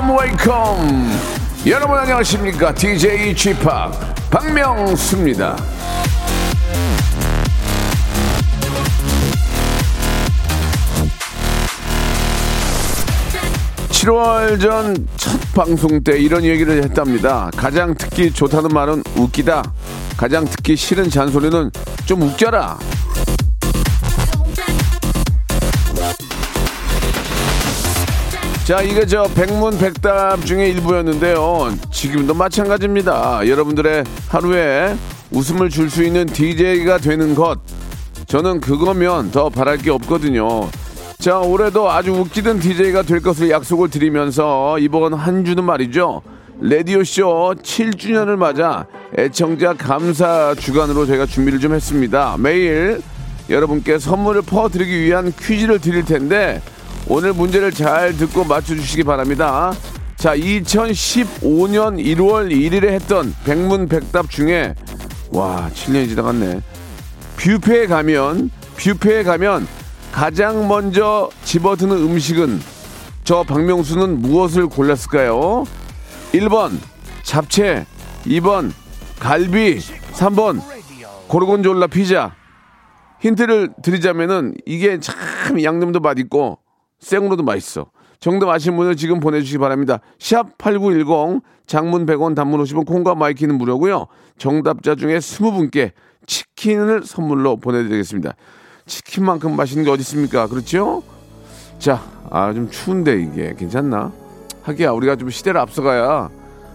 welcome, welcome. 여러분 안녕하십니까? DJ Chip 박명수입니다. 7월 전 첫 방송 때 이런 얘기를 했답니다. 가장 듣기 좋다는 말은 웃기다. 가장 듣기 싫은 잔소리는 좀 웃겨라. 자, 이게 저 백문백답 중에 일부였는데요. 지금도 마찬가지입니다. 여러분들의 하루에 웃음을 줄 수 있는 DJ가 되는 것. 저는 그거면 더 바랄 게 없거든요. 자, 올해도 아주 웃기던 DJ가 될 것을 약속을 드리면서 이번 한 주는 말이죠. 라디오쇼 7주년을 맞아 애청자 감사 주간으로 저희가 준비를 좀 했습니다. 매일 여러분께 선물을 퍼드리기 위한 퀴즈를 드릴 텐데 오늘 문제를 잘 듣고 맞춰주시기 바랍니다. 자, 2015년 1월 1일에 했던 백문백답 중에 와, 7년이 지나갔네. 뷔페에 가면 뷔페에 가면 가장 먼저 집어드는 음식은 저 박명수는 무엇을 골랐을까요? 1번 잡채 2번 갈비 3번 고르곤졸라 피자 힌트를 드리자면은 이게 참 양념도 맛있고 생으로도 맛있어 정답 아시는 분을 지금 보내주시기 바랍니다 샵 8910 장문 100원 단문 50원 콩과 마이케이는 무료고요 정답자 중에 20분께 치킨을 선물로 보내드리겠습니다 치킨만큼 맛있는 게 어디 있습니까? 그렇죠? 자, 아, 좀 추운데 이게 괜찮나? 하기야 우리가 좀 시대를 앞서가야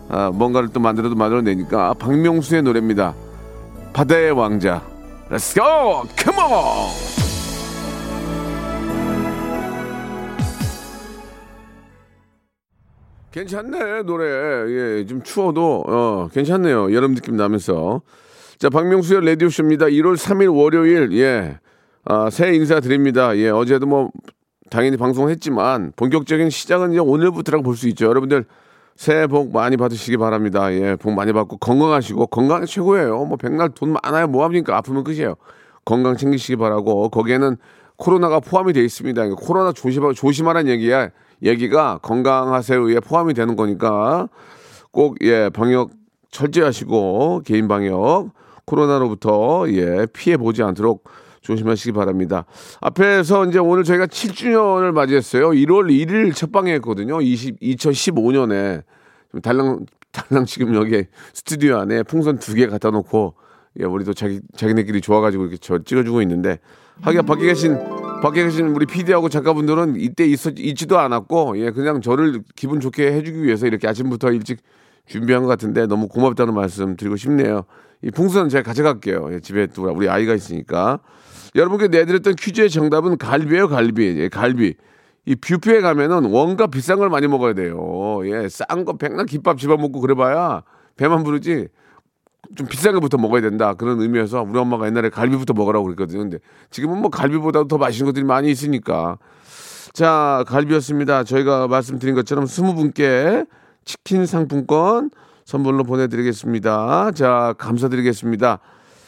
아, 뭔가를 또 만들어도 만들어내니까 박명수의 노래입니다. 바다의 왕자. Let's go! Come on! 괜찮네 노래 예 좀 추워도 어 괜찮네요 여름 느낌 나면서 자 박명수의 라디오 쇼입니다 1월 3일 월요일 예 아, 새해 인사 드립니다. 예, 어제도 뭐 당연히 방송했지만 본격적인 시작은 이제 오늘부터라고 볼 수 있죠. 여러분들 새해 복 많이 받으시기 바랍니다. 예, 복 많이 받고 건강하시고 건강이 최고예요. 뭐 백날 돈 많아요. 뭐 합니까? 아프면 끝이에요. 건강 챙기시기 바라고 거기에는 코로나가 포함이 되어 있습니다. 코로나 조심 조심하라는 얘기야. 얘기가 건강하세요에 포함이 되는 거니까 꼭 예, 방역 철저하시고 개인 방역 코로나로부터 예, 피해 보지 않도록 조심하시기 바랍니다. 앞에서 이제 오늘 저희가 7주년을 맞이했어요. 1월 1일 첫 방에 했거든요. 20, 2015년에. 달랑, 달랑 지금 여기 스튜디오 안에 풍선 두 개 갖다 놓고, 예, 우리도 자기, 자기네끼리 좋아가지고 이렇게 저 찍어주고 있는데, 하기야 밖에 계신, 밖에 계신 우리 PD하고 작가분들은 이때 있었, 있지도 않았고, 예, 그냥 저를 기분 좋게 해주기 위해서 이렇게 아침부터 일찍 준비한 것 같은데 너무 고맙다는 말씀 드리고 싶네요. 이 풍선 제가 가져갈게요. 예, 집에 또 우리 아이가 있으니까. 여러분께 내드렸던 퀴즈의 정답은 갈비예요, 갈비. 예, 갈비. 이 뷔페에 가면은 원가 비싼 걸 많이 먹어야 돼요. 예, 싼 거 백날 김밥 집어 먹고 그래봐야 배만 부르지. 좀 비싼 거부터 먹어야 된다. 그런 의미에서 우리 엄마가 옛날에 갈비부터 먹으라고 그랬거든요. 근데 지금은 뭐 갈비보다도 더 맛있는 것들이 많이 있으니까. 자, 갈비였습니다. 저희가 말씀드린 것처럼 스무 분께 치킨 상품권 선물로 보내드리겠습니다. 자, 감사드리겠습니다.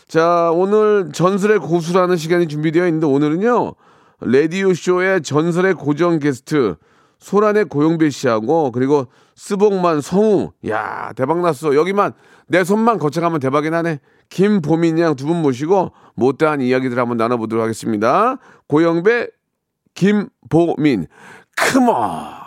자, 오늘 전설의 고수라는 시간이 준비되어 있는데 오늘은요, 라디오 쇼의 전설의 고정 게스트, 소란의 고영배 씨하고, 그리고 스복만 성우. 야 대박 났어. 여기만, 내 손만 거쳐가면 대박이 나네. 김보민 양 두 분 모시고, 못다한 이야기들 한번 나눠보도록 하겠습니다. 고영배, 김보민. 컴온!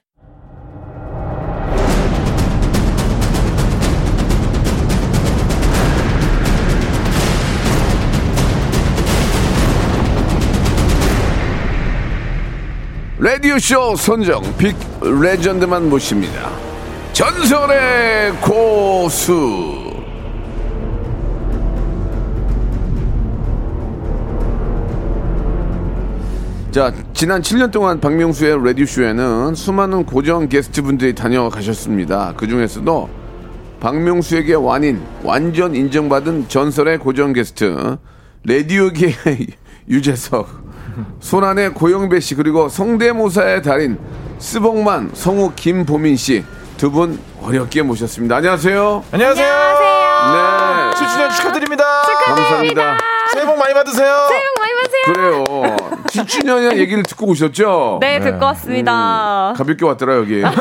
라디오쇼 선정 빅 레전드만 모십니다. 전설의 고수. 자, 지난 7년 동안 박명수의 라디오쇼에는 수많은 고정 게스트분들이 다녀가셨습니다. 그 중에서도 박명수에게 완인, 완전 인정받은 전설의 고정 게스트, 라디오계 유재석, 손안의 고영배 씨, 그리고 성대모사의 달인, 스봉만, 성우 김보민 씨, 두 분 어렵게 모셨습니다. 안녕하세요. 안녕하세요. 네. 7주년 축하드립니다. 감사합니다. 새해 복 많이 받으세요. 새해 복 많이 받으세요. 그래요. 7주년이라는 얘기를 듣고 오셨죠? 네, 듣고 왔습니다. 가볍게 왔더라, 여기. 어,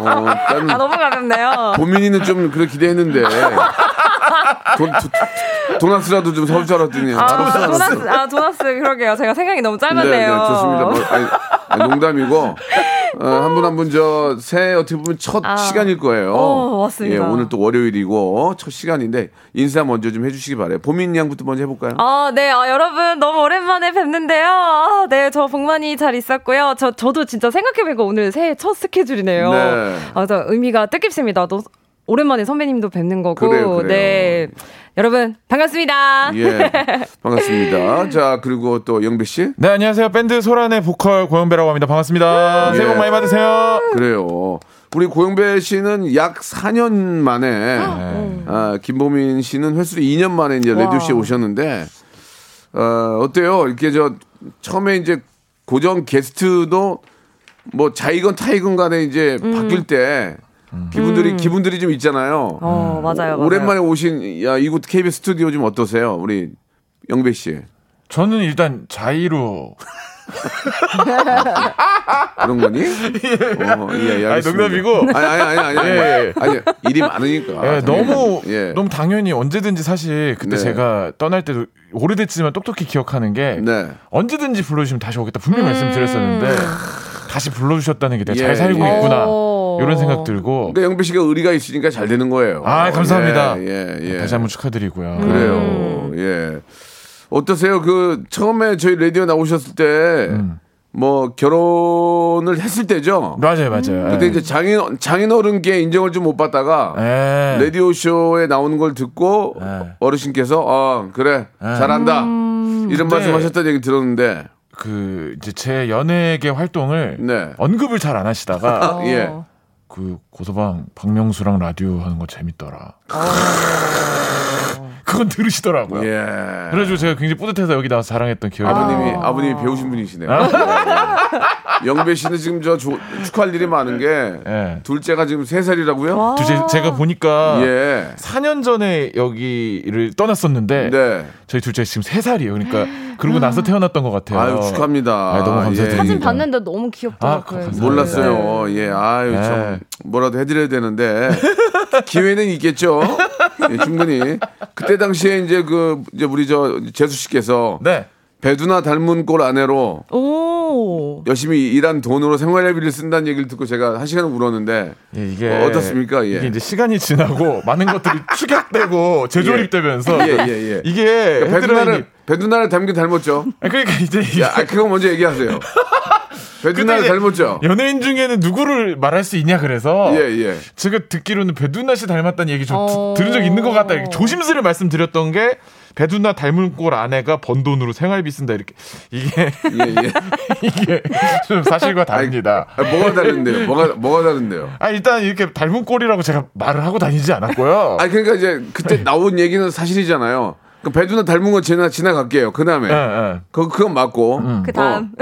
난 아, 너무 가볍네요. 보민이는 좀 그래 기대했는데 돈, 돈, 도나스라도 좀 사올 줄 알았더니 아, 알았어, 알았어. 도나스, 아, 도나스, 그러게요. 제가 생각이 너무 네, 짧았네요. 네, 좋습니다. 뭐, 아니, 아니, 농담이고 어, 한분 한 분 저 새해 어떻게 보면 첫 아. 시간일 거예요. 어, 맞습니다. 예, 오늘 또 월요일이고 첫 시간인데 인사 먼저 좀 해주시기 바래요. 보민 양부터 먼저 해볼까요? 아, 네, 아, 여러분 너무 오랜만에 뵙는데요. 아, 네, 저복 많이 잘 있었고요. 저 저도 진짜 생각해보니까 오늘 새해 첫 스케줄이네요. 네. 아, 저 의미가 뜻깊습니다. 또 오랜만에 선배님도 뵙는 거고, 그래요, 그래요. 네, 여러분 반갑습니다. 예, 반갑습니다. 자 그리고 또 영배 씨 네, 안녕하세요. 밴드 소란의 보컬 고영배라고 합니다. 반갑습니다. 예. 새해 복 많이 받으세요. 그래요. 우리 고영배 씨는 약 4년 만에 아, 김보민 씨는 횟수로 2년 만에 이제 라디오 씨에 오셨는데 어, 어때요? 이렇게 저 처음에 이제 고정 게스트도 뭐 자이건 타이건 간에 이제 바뀔 때 기분들이 기분들이 좀 있잖아요. 어, 맞아요, 맞아요. 오랜만에 오신 야 이곳 KBS 스튜디오 좀 어떠세요? 우리 영배 씨. 저는 일단 자의로. 그런 거니? 어, 예, 예, 아니. 농담이고. 아니, 아니, 아니, 아니. 아니, 예, 아니, 일이 많으니까. 예, 너무 예. 너무 당연히 언제든지 사실 그때 네. 제가 떠날 때도 오래됐지만 똑똑히 기억하는 게 네. 언제든지 불러주시면 다시 오겠다 분명히 말씀드렸었는데 다시 불러주셨다는 게 내가 예, 잘 살고 예. 있구나 오. 이런 생각 들고 그러니까 영배 씨가 의리가 있으니까 잘 되는 거예요. 아 감사합니다. 예, 예, 예. 다시 한번 축하드리고요. 그래요. 예. 어떠세요? 그 처음에 저희 라디오 나오셨을 때뭐 결혼을 했을 때죠. 맞아요, 맞아요. 그때 예. 이제 장인 장인어른께 인정을 좀 못 받다가 예. 라디오 쇼에 나오는 걸 듣고 네. 어르신께서 아 그래 잘한다 이런 근데- 말씀하셨다는 얘기 들었는데 그 이제 제 연예계 활동을 네. 언급을 잘 안 하시다가 예. 그 고소방 박명수랑 라디오 하는 거 재밌더라. 그건 들으시더라고요. 예. 그래가지고 제가 굉장히 뿌듯해서 여기 나와서 자랑했던 기억이 아버님이 나요. 아버님이 배우신 분이시네요. 아. 예. 영배 씨는 지금 저 조- 축하할 일이 많은 게 예. 둘째가 지금 세 살이라고요? 제, 제가 보니까 예. 4년 전에 여기를 떠났었는데 네. 저희 둘째 지금 3살이에요. 그러니까 그러고 나서 태어났던 것 같아요. 아유 축하합니다. 아, 너무 감사드립니다. 사진 봤는데 너무 귀엽더라고요. 아, 감사합니다. 몰랐어요. 예, 아유 네. 참 뭐라도 해드려야 되는데 기회는 있겠죠. 예, 충분히 그때 당시에 이제 그 이제 우리 저 재수 씨께서 네. 배두나 닮은 꼴 아내로 오. 열심히 일한 돈으로 생활비를 쓴다는 얘기를 듣고 제가 한 시간 울었는데 예, 이게 어, 어떻습니까? 예. 이게 이제 시간이 지나고 많은 것들이 축약되고 재조립되면서 예, 예, 예. 이게 배두나를 헤드라인이 배두나를 닮긴 닮았죠. 아, 그러니까 이제 야, 아, 그거 먼저 얘기하세요. 배두나를 닮았죠. 연예인 중에는 누구를 말할 수 있냐 그래서 예, 예. 제가 듣기로는 배두나 씨 닮았다는 얘기 좀 어. 드- 들은 적 있는 것 같다 조심스레 말씀드렸던 게 배두나 닮은 꼴 아내가 번 돈으로 생활비 쓴다 이렇게 이게 예, 예. 이게 좀 사실과 다릅니다. 아, 뭐가 다른데요? 뭐가 뭐가 다른데요? 아 일단 이렇게 닮은 꼴이라고 제가 말을 하고 다니지 않았고요. 아 그러니까 이제 그때 나온 얘기는 사실이잖아요. 그 배두나 닮은 건 지나 지나갈게요. 그 다음에 예, 예. 그 그건 맞고. 그 다음.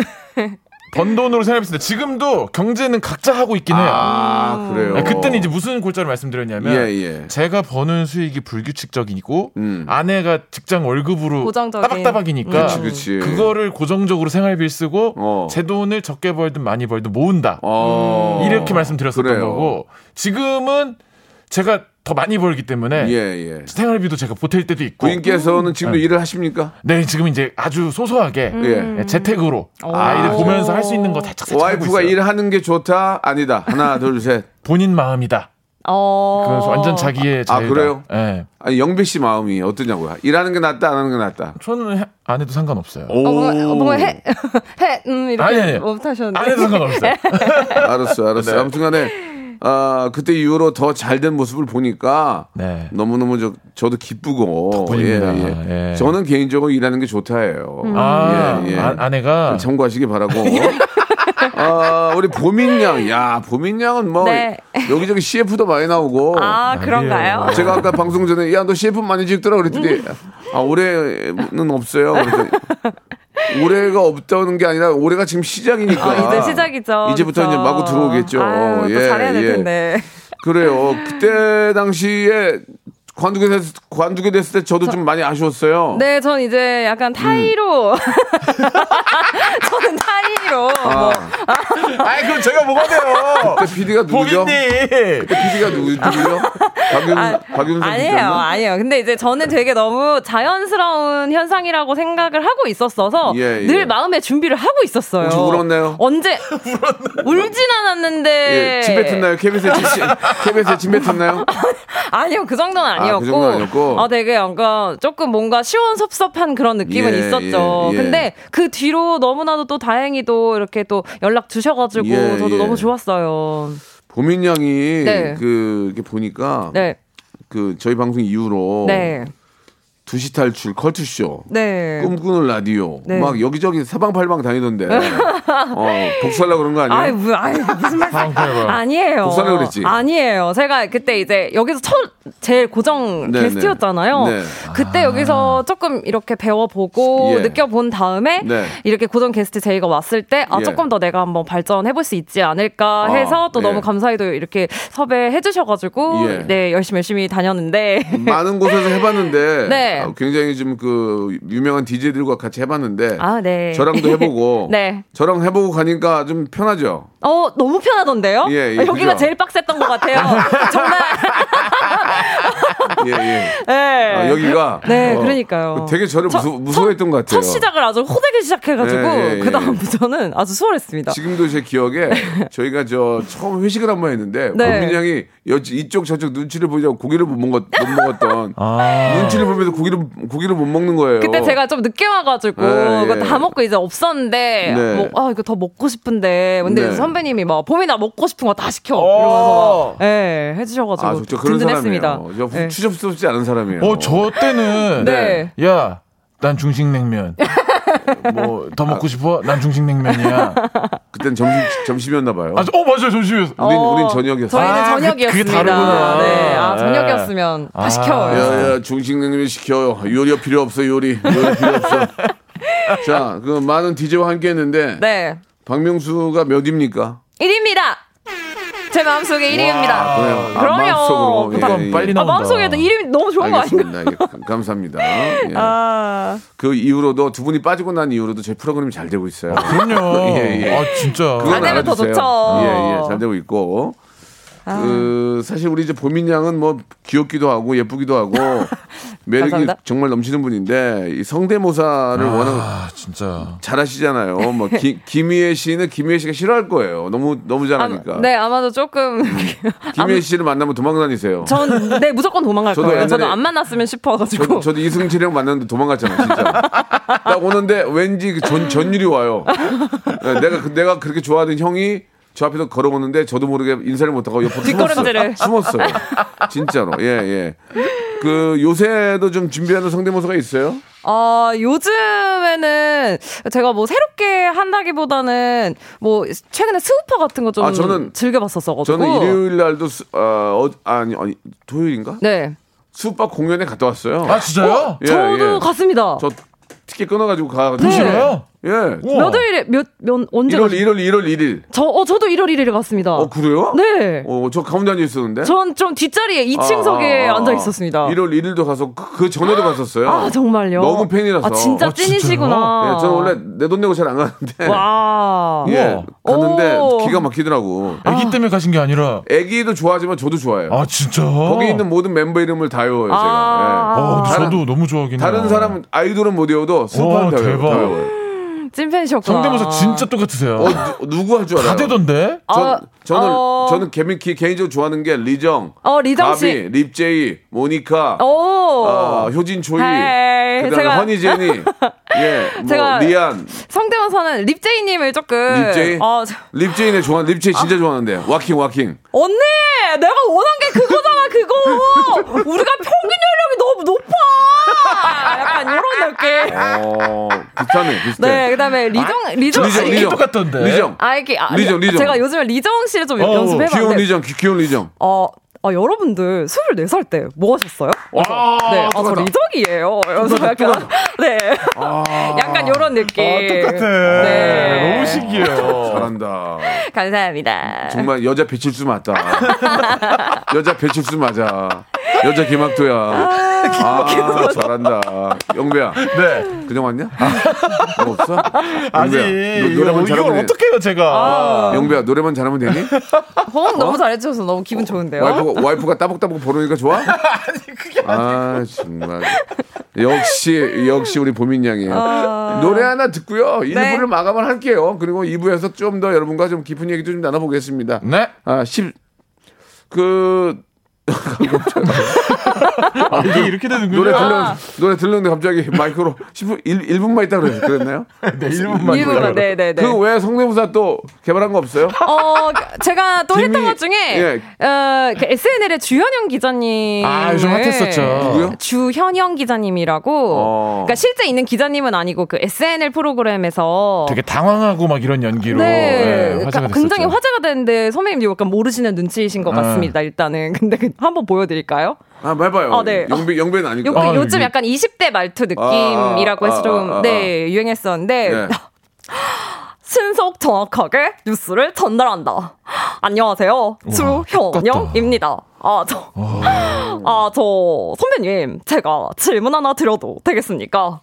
번 돈으로 생활비 쓴다. 지금도 경제는 각자 하고 있긴 해요. 아 그래요. 아, 그때는 이제 무슨 골자를 말씀드렸냐면 예, 예. 제가 버는 수익이 불규칙적이고 음. 아내가 직장 월급으로 고정적인. 따박따박이니까 그치, 그치. 그거를 고정적으로 생활비를 쓰고 어. 제 돈을 적게 벌든 많이 벌든 모은다. 어. 이렇게 말씀드렸었던 그래요. 거고 지금은 제가 더 많이 벌기 때문에 예, 예. 생활비도 제가 보탤 때도 있고 부인께서는 지금도 일을 하십니까? 네 지금 이제 아주 소소하게 음. 예. 재택으로 아이들 보면서 할 수 있는 거 살짝 살짝 하고 와이프가. 일하는 게 좋다? 아니다. 하나, 둘, 셋. 본인 마음이다. 어. 그래서 완전 자기의 아, 자유다. 그래요? 예. 아니 영배 씨 마음이 어떠냐고요? 일하는 게 낫다, 안 하는 게 낫다. 저는 해- 안 해도 상관없어요. 어, 뭔가, 어, 뭔가 해, 해, 음, 이렇게 아니, 아니. 못하셨는데. 안 해도 상관없어요. 알았어, 알았어. 네. 아무튼간에 아, 그때 이후로 더 잘 된 모습을 보니까 네. 너무너무 저, 저도 기쁘고 덕분입니다. 예, 예. 예. 저는 개인적으로 일하는 게 좋다해요. 아, 예, 예. 아, 아내가 참고하시기 바라고. 아, 우리 보민 양. 야, 보민 양은 뭐 네. 여기저기 CF도 많이 나오고. 아, 그런가요? 제가 아까 방송 전에 야, 너 CF 많이 찍더라 그랬더니 아, 올해는 없어요. 그랬더니 올해가 없다는 게 아니라 올해가 지금 시작이니까. 아, 이제 시작이죠. 이제부터 그쵸? 이제 마구 들어오겠죠. 아유, 또 예, 잘해야 될 예. 텐데. 그래요. 그때 당시에 관두게 됐, 관두게 됐을 때 저도 좀 많이 아쉬웠어요. 네, 전 이제 약간 타이로. 저는 타이로. 아, 뭐, 아이 그럼 제가 뭐가 돼요? 그때 PD가 누구죠? 그때 PD가 누구, 누구죠? 박윤, 박윤선 아니에요, PD였나? 아니에요. 근데 이제 저는 되게 너무 자연스러운 현상이라고 생각을 하고 있었어서 예, 예. 늘 마음의 준비를 하고 있었어요. 혹시 울었나요? 언제 울진 않았는데. 예, 침 뱉었나요? KBS에 침, KBS에 침 뱉었나요? 아니요, 그 정도는 아니 었고. 그 정도는 아니었고. 아, 되게 약간 조금 뭔가 시원섭섭한 그런 느낌은 예, 있었죠. 예, 예. 근데 그 뒤로 너무나도 또 다행히도 이렇게 또 연락 주셔가지고 예, 저도 예. 너무 좋았어요. 보민 양이 네. 그 이렇게 보니까 네. 그 저희 방송 이후로 네. 두시 탈출 컬투쇼 네. 꿈꾸는 라디오 네. 막 여기저기 사방팔방 다니던데 어 복수하려고 그런 거 아니에요? 아이, 뭐, 아이, 무슨 말씀. 방패가. 아니에요. 복사를 그랬지? 아니에요. 제가 그때 이제 여기서 첫 제일 고정 네, 게스트였잖아요. 네. 네. 그때 여기서 조금 이렇게 배워보고 예. 느껴본 다음에 네. 이렇게 고정 게스트 제이가 왔을 때 아, 예. 조금 더 내가 한번 발전해볼 수 있지 않을까 아, 해서 또 예. 너무 감사히도 이렇게 섭외해 주셔가지고 예. 네, 열심히 열심히 다녔는데. 많은 곳에서 해봤는데 네. 어, 굉장히 좀 그 유명한 DJ들과 같이 해봤는데 아, 네. 저랑도 해보고 네. 저랑 해보고 가니까 좀 편하죠. 어, 너무 편하던데요? 예, 예, 아, 여기가 그죠? 제일 빡셌던 것 같아요. 정말. 예, 예. 네. 아, 여기가 네, 어, 그러니까요. 되게 저를 첫- 무서, 무서 워했던 것 같아요. 첫 시작을 아주 호되게 시작해가지고 예, 예, 예. 그 다음부터는 아주 수월했습니다. 지금도 제 기억에 저희가 저 처음 회식을 한 번 했는데 네. 권민 양이 여, 이쪽 저쪽 눈치를 보자고 고기를 못, 먹었, 못 먹었던 아. 눈치를 보면서 고기를 고기를 못 먹는 거예요. 그때 제가 좀 늦게 와가지고 예, 이거 예. 다 먹고 이제 없었는데 네. 뭐 아 이거 더 먹고 싶은데 근데 네. 선배님이 막 봄이 나 먹고 싶은 거 다 시켜 어. 이러면서 막, 예 해주셔가지고 아, 저 그런 든든했습니다. 사람이에요. 저 예. 추접스럽지 않은 사람이에요. 어, 저 때는 네. 야, 난 중식냉면. 뭐 더 먹고 싶어? 난 중식냉면이야. 그땐 점심 점심이었나 봐요. 아, 저- 어 맞아요, 점심이었어. 우린 어, 우린 저녁이었어요. 저희는 아, 그- 저녁이었습니다. 그게 다르구나. 네, 아 예. 저녁이었으면 다 아. 시켜요. 야야 중식냉면 시켜 요리가 필요 없어 요리 요리 필요 없어. 자, 그 많은 DJ와 함께했는데 네, 박명수가 몇입니까? 1위입니다. 제 마음속에 1위입니다. 그래요. 아, 그럼요. 마음속으로. 그럼 빨리 아, 나온다. 마음속에도 1위 너무 좋은 거 아닌가? 알겠습니다. 예, 감- 감사합니다. 예. 아, 그 이후로도 두 분이 빠지고 난 이후로도 저희 프로그램이 잘 되고 있어요. 그럼요. 예, 예. 아, 진짜. 그건 잘 되면 더. 좋죠. 예, 예, 잘 되고 있고. 아. 그 사실 우리 이제 보민 양은 뭐 귀엽기도 하고 예쁘기도 하고 매력이 감사합니다. 정말 넘치는 분인데 이 성대모사를 워낙 아, 진짜. 잘하시잖아요. 뭐 기, 김희애 씨는 김희애 씨가 싫어할 거예요. 너무 너무 아, 잘하니까. 네 아마도 조금 김희애 씨를 만나면 도망다니세요. 전 네 무조건 도망갈 저도 거예요. 저도 안 만났으면 싶어가지고. 저도, 저도 이승철이랑 만났는데 도망갔잖아, 진짜. 딱 오는데 왠지 그 전, 전율이 와요. 네, 내가, 그- 내가 그렇게 좋아하던 형이 저 앞에서 걸어오는데 저도 모르게 인사를 못하고 옆으로 뒷걸음질을. 숨었어요. 숨었어요. 진짜로. 예, 예. 그 요새도 좀 준비하는 성대모사가 있어요? 어, 요즘에는 제가 뭐 새롭게 한다기보다는 뭐 최근에 스우퍼 같은 거좀 아, 저는- 즐겨봤었어가지고. 저는 일요일 날도 수- 어, 어, 아니, 아니, 토요일인가? 네. 수박 공연에 갔다 왔어요. 아, 진짜요? 예, 저도 예. 갔습니다. 저 티켓 끊어가지고 가. 네. 싫어요? 예. 우와. 몇 월에 몇, 몇 언제 1월, 가셨- 1월, 1월 1일. 저, 어, 저도 1월 1일에 갔습니다. 어, 그래요? 네. 어, 저 가운데 앉아 있었는데. 전 좀 뒷자리에 2층석에 앉아 있었습니다. 1월 1일도 가서 그, 그 전에도 갔었어요. 아, 정말요? 너무 팬이라서. 아, 진짜 아? 찐이시구나. 예, 저는 원래 내 돈 내고 잘 안 가는데. 와. 예, 갔는데 오. 기가 막히더라고. 애기 때문에 가신 게 아니라. 애기도 좋아하지만 저도 좋아해요. 아, 진짜. 거기 있는 모든 멤버 이름을 다 외워요, 제가. 아. 예. 어, 근데 다른- 저도 너무 좋아하긴 해요. 다른 사람은 아이돌은 못 외워도 스파는 다, 외워요, 대박. 다 외워요. 찐팬이셨구나. 성대모사 진짜 똑같으세요. 어, 누, 구 할 줄 알아요? 다 되던데? 전, 아, 저는 어. 저는 개인, 기- 개인적으로 좋아하는 게 리정, 어, 리정 가비, 씨. 립제이, 모니카, 오. 어, 효진 그다음에 제가- 허니제이, 예, 뭐 제가- 리안, 성대모사는 사는 립제이님을 조금. 립제이? 어, 저- 립제이네 좋아, 립제이 진짜 좋아하는데 waacking waacking. 언니! 내가 원한 게 그거잖아, 그거! 우리가 평균 연령이 너무 높아! 약간 이런 느낌. 어 비슷하네, 비슷해. 네, 그 다음에 리정, 리정. 리정, 아니, 리정, 똑같던데. 리정. 아, 이게, 아, 리정, 리정. 제가 요즘에 리정 씨를 좀 어, 귀여운 연습해봤는데. 리정, 귀- 귀여운 리정. 어, 어, 여러분들 24살 때 뭐 하셨어요? 와, 네, 아, 저. 리정이에요. 그래서 약간, 네. 약간 요런 느낌. 아, 똑같아. 네. 너무 신기해요. 잘한다. 감사합니다. 정말 여자 배칠수 맞다. 여자 배칠수 맞아. 여자 김학도야. 아, 잘한다. 영배야, 네. 그냥 왔냐? 뭐 없어? 아직 영배야, 노- 이거, 노래만 이걸 잘하면 돼. 어떻게 해요, 제가. 영배야, 노래만 잘하면 되니? 호응 너무 잘해주셔서 너무 기분 좋은데요? 와이프가, 와이프가 따복따복 보르니까 좋아? 아니, 그게 아, 정말. 역시, 역시 우리 보민 양이에요. 노래 하나 듣고요. 1부를 마감을 할게요. 그리고 2부에서 좀 더 여러분과 좀 깊은 얘기도 좀 나눠보겠습니다. 네. 아, 10, 그, 강경철. 아, 이게 이렇게 되는군요. 노래 들려, 노래 들렸는데 갑자기 마이크로 10분, 1, 분만 있다 그래, 그랬나요? 네, 1분만. 일부만, 네 네 네. 그 외에 성대모사 또 개발한 거 없어요? 어, 제가 또 김이- 했던 것 중에, 예. 어, 그 SNL의 주현영 기자님. 아, 요즘 핫했었죠. 누구요? 주현영 기자님이라고. 어. 그러니까 실제 있는 기자님은 아니고 그 SNL 프로그램에서. 되게 당황하고 막 이런 연기로 네, 네, 화제가. 굉장히 화제가 됐는데 선배님도 약간 모르시는 눈치이신 것 아. 같습니다. 일단은 근데 그- 한번 보여 드릴까요? 아, 해봐요. 아, 네. 영배, 영배는 요, 아니고. 아, 요즘 이- 약간 20대 말투 느낌이라고 아, 아, 해서 좀 아, 아, 아. 네, 유행했었는데 네. 신속 정확하게 뉴스를 전달한다. 안녕하세요. 주현영입니다. 아, 저, 아, 저, 선배님, 제가 질문 하나 드려도 되겠습니까?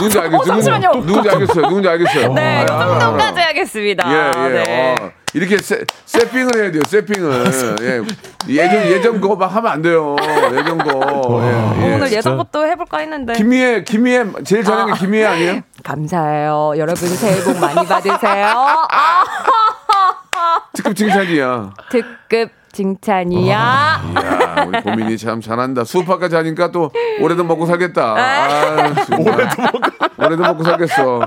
누군지 알겠어요. 어, 잠시만요. 누군지, 알겠어요. 누군지 알겠어요. 네, 아, 이 아, 아, 아. 정도까지 하겠습니다. 예, 예. 네. 어, 이렇게 세, 세핑을 해야 돼요, 세핑을. 예. 예전, 예전 거 막 하면 안 돼요. 예전 거. 예, 예. 오늘 예전 것도 해볼까 했는데. 김희애, 김희애, 제일 잘하는 게 김희애 아니에요? 감사해요. 여러분 새해 복 많이 받으세요. 아, 특급 칭찬이야. 특급 칭찬이야. 이야, 우리 고민이 참 잘한다. 수업학까지 하니까 또 올해도 먹고 살겠다. 아, 올해도 먹고. 올해도 먹고 살겠어.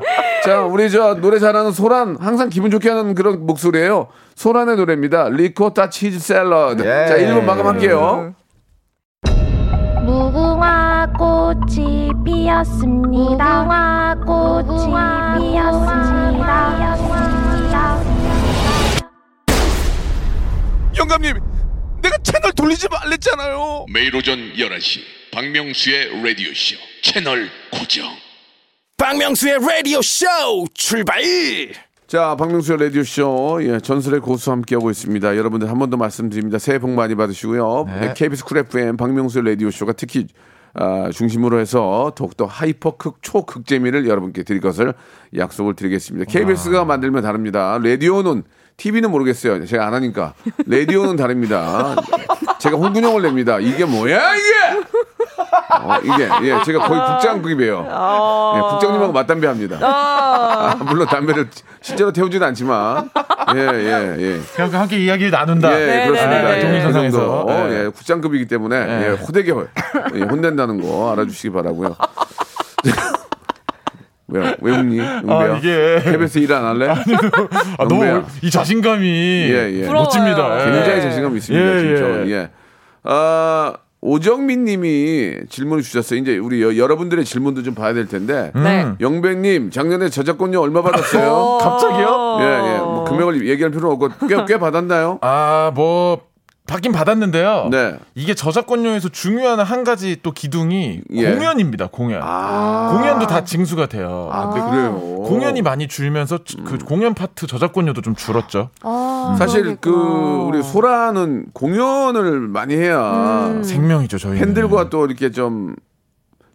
자, 우리 저 노래 잘하는 소란 항상 기분 좋게 하는 그런 목소리예요. 소란의 노래입니다. 리코타 치즈 샐러드. 예. 자, 1분 마감할게요. 무궁화 꽃이 피었습니다. 무궁화 꽃이 피었습니다. 영감님, 내가 채널 돌리지 말랬잖아요. 매일 오전 11시 박명수의 라디오 쇼 채널 고정 박명수의 라디오 쇼 출발 자, 박명수의 라디오 쇼, 예, 전설의 고수 함께하고 있습니다. 여러분들 한 번 더 말씀드립니다. 새해 복 많이 받으시고요. 네. KBS 쿨 FM 박명수의 라디오 쇼가 특히 아, 중심으로 해서 더욱더 hyper 극, 초극재미를 여러분께 드릴 것을 약속을 드리겠습니다. KBS가 만들면 다릅니다. 라디오는, TV는 모르겠어요. 제가 안 하니까. 라디오는 다릅니다. 제가 홍군형을 냅니다. 이게 뭐야, 이게! 어, 이게, 예, 제가 거의 국장급이에요. 예, 국장님하고 맞담배 합니다. 아, 물론 담배를 실제로 태우지는 않지만 예예 예. 그냥 함께 이야기를 나눈다. 예, 네, 그렇습니다. 네, 네. 예, 그 동일선상에서. 정도 네. 예, 국장급이기 때문에 네. 예, 호되게 예, 혼낸다는 거 알아주시기 바라고요. 왜요? 왜 웃니? 용배야? 아, 이게. KBS 일 안 할래? 아, 너무 영배야. 이 자신감이 예, 예. 멋집니다. 예. 굉장히 자신감 있습니다, 예, 진짜. 예. 예. 아, 오정민 님이 질문을 주셨어요. 이제 우리 여, 여러분들의 질문도 좀 봐야 될 텐데. 네. 영배님, 작년에 저작권료 얼마 받았어요? 어. 갑자기요? 예, 예. 뭐 금액을 얘기할 필요는 없고 꽤, 꽤 받았나요? 아, 뭐 받긴 받았는데요. 네. 이게 저작권료에서 중요한 한 가지 또 기둥이 예. 공연입니다. 공연. 아, 공연도 다 징수가 돼요. 아, 네, 그래요. 공연이 많이 줄면서 그 공연 파트 저작권료도 좀 줄었죠. 아, 사실 그 그러겠구나. 우리 소라는 공연을 많이 해야 음. 생명이죠, 저희. 팬들과 또 이렇게 좀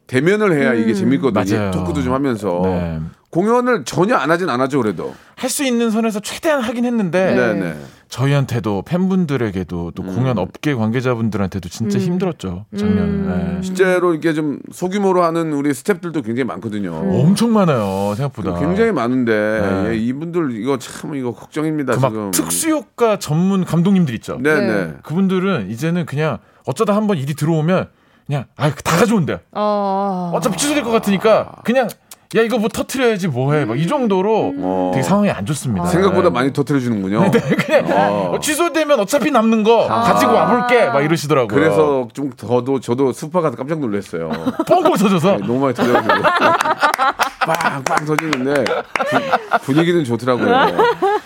대면을 해야 이게 재밌거든요. 맞아요. 토크도 좀 하면서 네. 공연을 전혀 안 하진 않았죠, 그래도. 할 수 있는 선에서 최대한 하긴 했는데 네, 네. 저희한테도 팬분들에게도 또 공연 업계 관계자분들한테도 진짜 힘들었죠 작년에. 네. 실제로 이렇게 좀 소규모로 하는 우리 스탭들도 굉장히 많거든요. 엄청 많아요 생각보다. 굉장히 많은데 네. 예, 이분들 이거 참 이거 걱정입니다 그막 지금. 특수효과 전문 감독님들 있죠. 네네. 네. 그분들은 이제는 그냥 어쩌다 한번 일이 들어오면 그냥 아다 가져온대. 어. 어차피 취소될 것 같으니까 그냥 야 이거 뭐 터트려야지 뭐해 막 이 정도로 어. 되게 상황이 안 좋습니다. 생각보다 네. 많이 터트려 주는군요. 그냥 어, 취소되면 어차피 남는 거 가지고 와볼게 막 이러시더라고요. 그래서 좀 더도 저도 스파 가서 깜짝 놀랐어요. 뻥뻥 터져서 너무 많이 터져가지고 빵빵 터지는데 부- 분위기는 좋더라고요.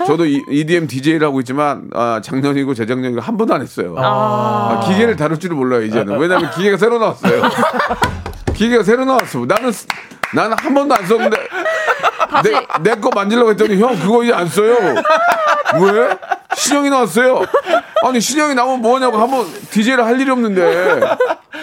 저도 이- EDM DJ를 하고 있지만 아, 작년이고 재작년이고 한 번도 안 했어요. 아, 기계를 다룰 줄을 몰라요 이제는. 왜냐하면 기계가 새로 나왔어요. 기계가 새로 나왔어. 나는 쓰- 나는 한 번도 안 썼는데 내 거 만지려고 했더니 형 그거 이제 안 써요. 왜? 신형이 나왔어요. 아니 신형이 나오면 뭐하냐고 한번 DJ를 할 일이 없는데.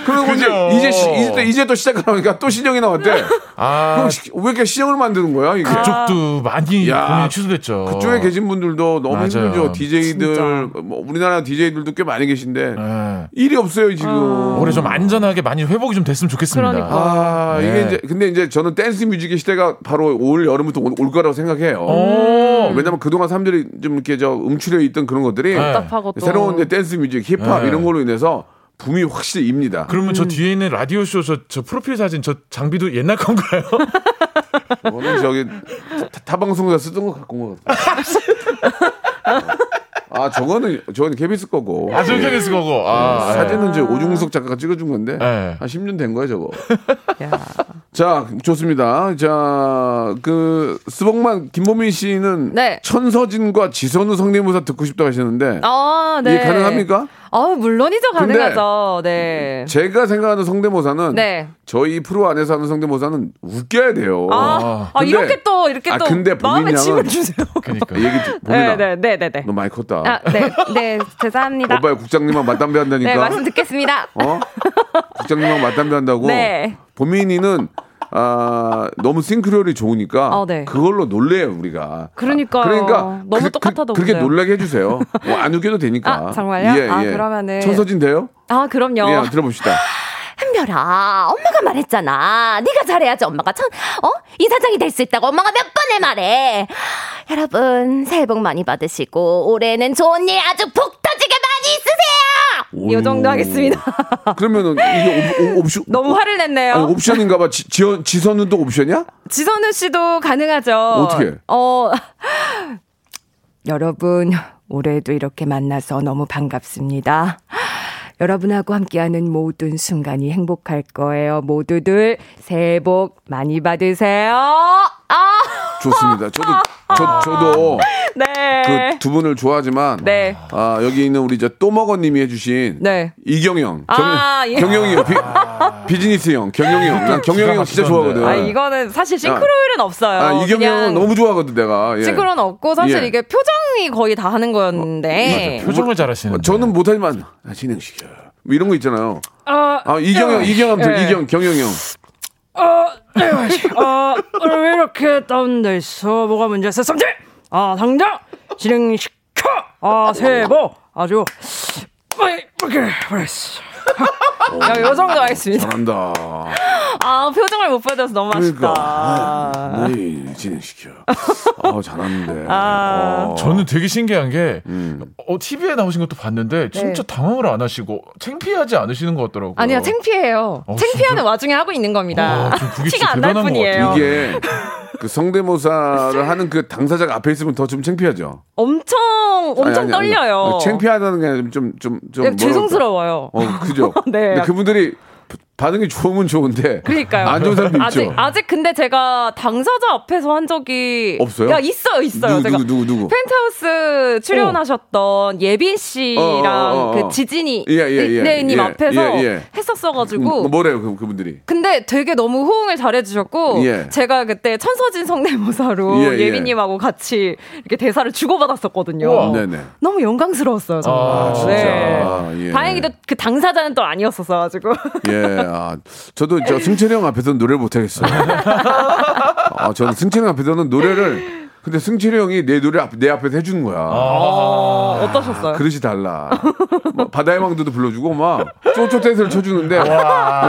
그리고 이제 그죠. 이제 시- 이제 또, 이제 또 시작하니까 또 신형이 나왔대. 아 그럼 시- 왜 이렇게 신형을 만드는 거야 이게? 그쪽도 많이 야, 고민이 취소됐죠. 그쪽에 계신 분들도 너무 맞아요. 힘들죠. DJ들 뭐 우리나라 DJ들도 꽤 많이 계신데 네. 일이 없어요 지금. 올해 좀 안전하게 많이 회복이 좀 됐으면 좋겠습니다. 그러니까. 아 이게 네. 이제 근데 이제 저는 dance music의 시대가 바로 올 여름부터 올, 올 거라고 생각해요. 오. 왜냐면 그동안 사람들이 좀 이렇게 저 움츠려 있던 그런 것들이 네. 답답하고 또. 새로운 이제 dance music, 힙합 네. 이런 걸로 인해서 붐이 확실히 입니다. 그러면 저 뒤에 있는 라디오 쇼저 저 프로필 사진 저 장비도 옛날 건가요? 저는 저기 타, 타 방송에서 쓰던 거 갖고 온 거 같아요. 아 저거는 저거는 KBS 거고. 아, 저 KBS 거고. 아, 사진은 이제 오중석 작가가 찍어준 건데 네. 한 10년 된 거야 저거. 야. 자 좋습니다. 자그 스벅만 김보민 씨는 네. 천서진과 지선우 성대모사 듣고 싶다 하시는데 아, 네. 이게 가능합니까? 아, 물론이죠. 가능하죠. 네. 제가 생각하는 성대모사는 네. 저희 프로 안에서 하는 성대모사는 웃겨야 돼요. 아, 아 근데- 이렇게 또 이렇게 아, 또 근데 마음에 양은- 주세요. 그러니까. 얘기 좀- 보민아, 네, 네, 네, 네, 네. 너 많이 컸다. 아, 네, 네, 죄송합니다. 오빠야 국장님하고 맞담배 한다니까. 네, 말씀 듣겠습니다. 어? 국장님하고 맞담배 한다고. 네. 보민이는 아 너무 싱크로율이 좋으니까 어, 네. 그걸로 놀래요 우리가. 그러니까요. 그러니까 너무 그, 똑같아도 그, 렇게 웃겨요. 놀라게 해주세요. 뭐 안 웃겨도 되니까. 아, 정말요? 아, 그러면은- 천서진 돼요? 아, 그럼요. 예, 들어봅시다. 한별아, 엄마가 말했잖아. 네가 잘해야지 엄마가 천, 어? 이사장이 될 수 있다고 엄마가 몇 번을 말해. 여러분, 새해 복 많이 받으시고 올해는 좋은 일 아주 복 터지게 많이 있으세요. 이 정도 하겠습니다. 그러면은 이게 옵, 옵, 옵션 너무 화를 냈네요. 아니, 옵션인가봐. 지, 지원, 지선은 또 옵션이야? 지선우 씨도 가능하죠. 어떻게? 어, 여러분, 올해도 이렇게 만나서 너무 반갑습니다. 여러분하고 함께하는 모든 순간이 행복할 거예요. 모두들 새해 복 많이 받으세요. 아, 좋습니다. 저도 저, 저도 네. 그 두 분을 좋아하지만 네. 아 여기 있는 우리 저 또먹어 님이 해 주신 네. 이경영 아, 예. 경영이요 비, 비즈니스형 경영형 난 경영이 형 진짜. 좋아하거든. 아, 이거는 사실 싱크로율은 없어요. 아, 이경영 너무 좋아하거든 내가. 예. 싱크로는 없고 사실 예. 이게 표정이 거의 다 하는 거였는데. 표정을 잘 하시는. 저는 못 하지만 아, 진행시켜. 뭐 이런 거 있잖아요. 어, 아 이경영 이경영 예. 이경 경영형. 아, 왜 이렇게 다운돼 있어? 뭐가 문제였어? 성질! 아, 당장 진행시켜! 아, 새해 복 아주 많이 받길 바랬어. 야, 요 정도 하겠습니다. 잘한다. 아, 표정을 못 받아서 너무 아쉽다. 그러니까. 네, 진행시켜. 아 잘하는데. 어. 저는 되게 신기한 게 음. 어, TV에 나오신 것도 봤는데 진짜 당황을 안 하시고 창피하지 않으시는 것 같더라고요. 네. 아니야, 창피해요. 어, 창피하는 진짜? 와중에 하고 있는 겁니다. 어, 진짜 티가 안 날 뿐이에요. 이게 그 성대모사를 하는 그 당사자가 앞에 있으면 더 좀 창피하죠. 엄청, 엄청 아니, 아니. 떨려요. 창피하다는 게 좀좀 좀. 네, 죄송스러워요. 어, 그 죠. 네. 근데 그분들이 반응이 좋으면 좋은데 그러니까요. 안 좋은 사람도 아직 있죠. 아직 근데 제가 당사자 앞에서 한 적이 없어요? 야 있어요 있어요. 누구, 제가 누구, 누구, 누구? 펜트하우스 출연하셨던 예빈 씨랑 어, 어, 어, 어. 그 지진이 예, 예, 예. 네 님 예, 앞에서 예, 예. 했었어가지고 음, 뭐래요, 그, 그분들이? 근데 되게 너무 호응을 잘해주셨고 예. 제가 그때 천서진 성대모사로 예, 예. 예, 빈님하고 같이 이렇게 대사를 주고받았었거든요. 우와. 네네. 너무 영광스러웠어요 정말. 아, 진짜. 네. 아, 예. 다행히도 그 당사자는 또 아니었었어가지고. 예, 아, 저도 저 승철이 형 앞에서는 노래를 못하겠어요. 아, 저는 승철이 형 앞에서는 노래를, 근데 승철이 형이 내 노래 앞, 내 앞에서 해주는 거야. 어, 어떠셨어요? 그릇이 달라. 뭐 바다의 왕도도 불러주고 막 쪼쪼 댄스를 쳐주는데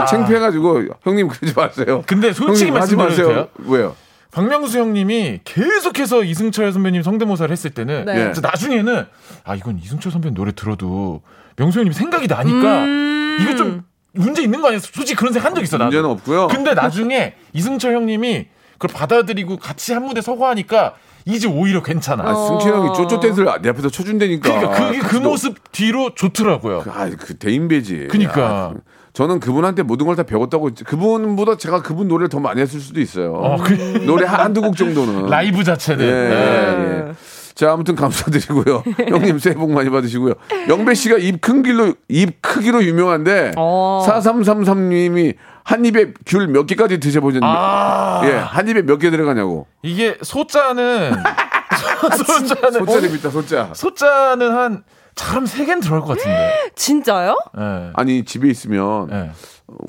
창피해가지고 형님 그러지 마세요. 근데 솔직히 하지 마세요. 왜요? 박명수 형님이 계속해서 이승철 선배님 성대모사를 했을 때는 네. 예. 진짜 나중에는 아 이건 이승철 선배님 노래 들어도 명수 형님 생각이 나니까 음. 이거 좀 문제 있는 거 아니야? 솔직히 그런 생각 한 적 있어 나도. 문제는 없고요. 근데 나중에 이승철 형님이 그걸 받아들이고 같이 한 무대 서고 하니까 이제 오히려 괜찮아. 아, 승철 형이 쪼쪼 댄스를 내 앞에서 쳐준다니까. 그러니까 그게 그 같이도. 모습 뒤로 좋더라고요. 아, 그 대인배지. 그니까. 아, 저는 그분한테 모든 걸 다 배웠다고 그분보다 제가 그분 노래를 더 많이 했을 수도 있어요. 어, 그 노래 한두 곡 정도는. 라이브 자체는. 예, 네. 예, 예. 자, 아무튼 감사드리고요. 형님 새해 복 많이 받으시고요. 영배 씨가 입 큰 길로, 입 크기로 유명한데, 어. 4333님이 한 입에 귤 몇 개까지 드셔보셨는데, 아. 예, 한 입에 몇 개 들어가냐고. 이게 소자는 소자는 소자 재밌다, 소자. 소자는 한 잘하면 세 개는 들어갈 것 같은데. 진짜요? 예. 아니, 집에 있으면, 예.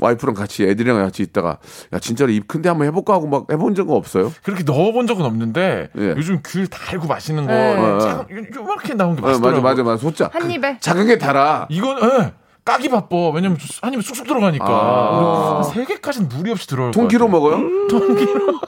와이프랑 같이 애들이랑 같이 있다가, 야, 진짜로 입 큰데 한번 해볼까 하고 막 해본 적은 없어요? 그렇게 넣어본 적은 없는데 예. 요즘 귤 달고 마시는 거 네. 작- 요- 요렇게 나온 게 어, 맞아, 맛있더라고. 맞아, 맞아. 소자. 한 입에. 작은 게 달아. 이건 예. 까기 바빠. 왜냐면 한 입에 쑥쑥 들어가니까. 아. 세 개까지는 무리 없이 들어올 것 통키로. 먹어요? 통키로.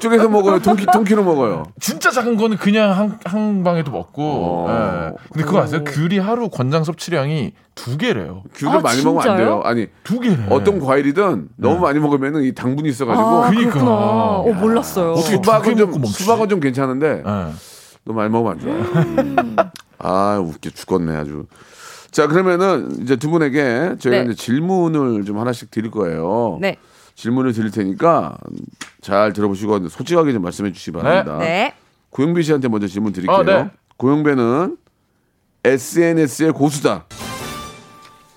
쪼개서 먹어요. 통키, 통키로 먹어요. 진짜 작은 거는 그냥 한, 한 방에도 먹고. 어. 예. 근데 그거 아세요? 귤이 하루 권장 섭취량이 두 개래요. 귤을 아, 많이 먹으면 안? 돼요. 아니, 두 개래. 어떤 과일이든 너무 많이 먹으면 이 당분이 있어가지고. 아, 그러니까. 그렇구나. 어, 몰랐어요. 어떻게 두 수박은 개 좀, 먹고 멈추지? 수박은 좀 괜찮은데, 예. 너무 많이 먹으면 안 좋아요. 아, 웃겨 죽겠네, 아주. 자, 그러면은 이제 두 분에게 저희가 네. 이제 질문을 좀 하나씩 드릴 거예요. 네. 질문을 드릴 테니까 잘 들어보시고 솔직하게 좀 말씀해 주시기 바랍니다. 네. 고영배 씨한테 먼저 질문 드릴게요. 아, 네. 고영배는 SNS의 고수다.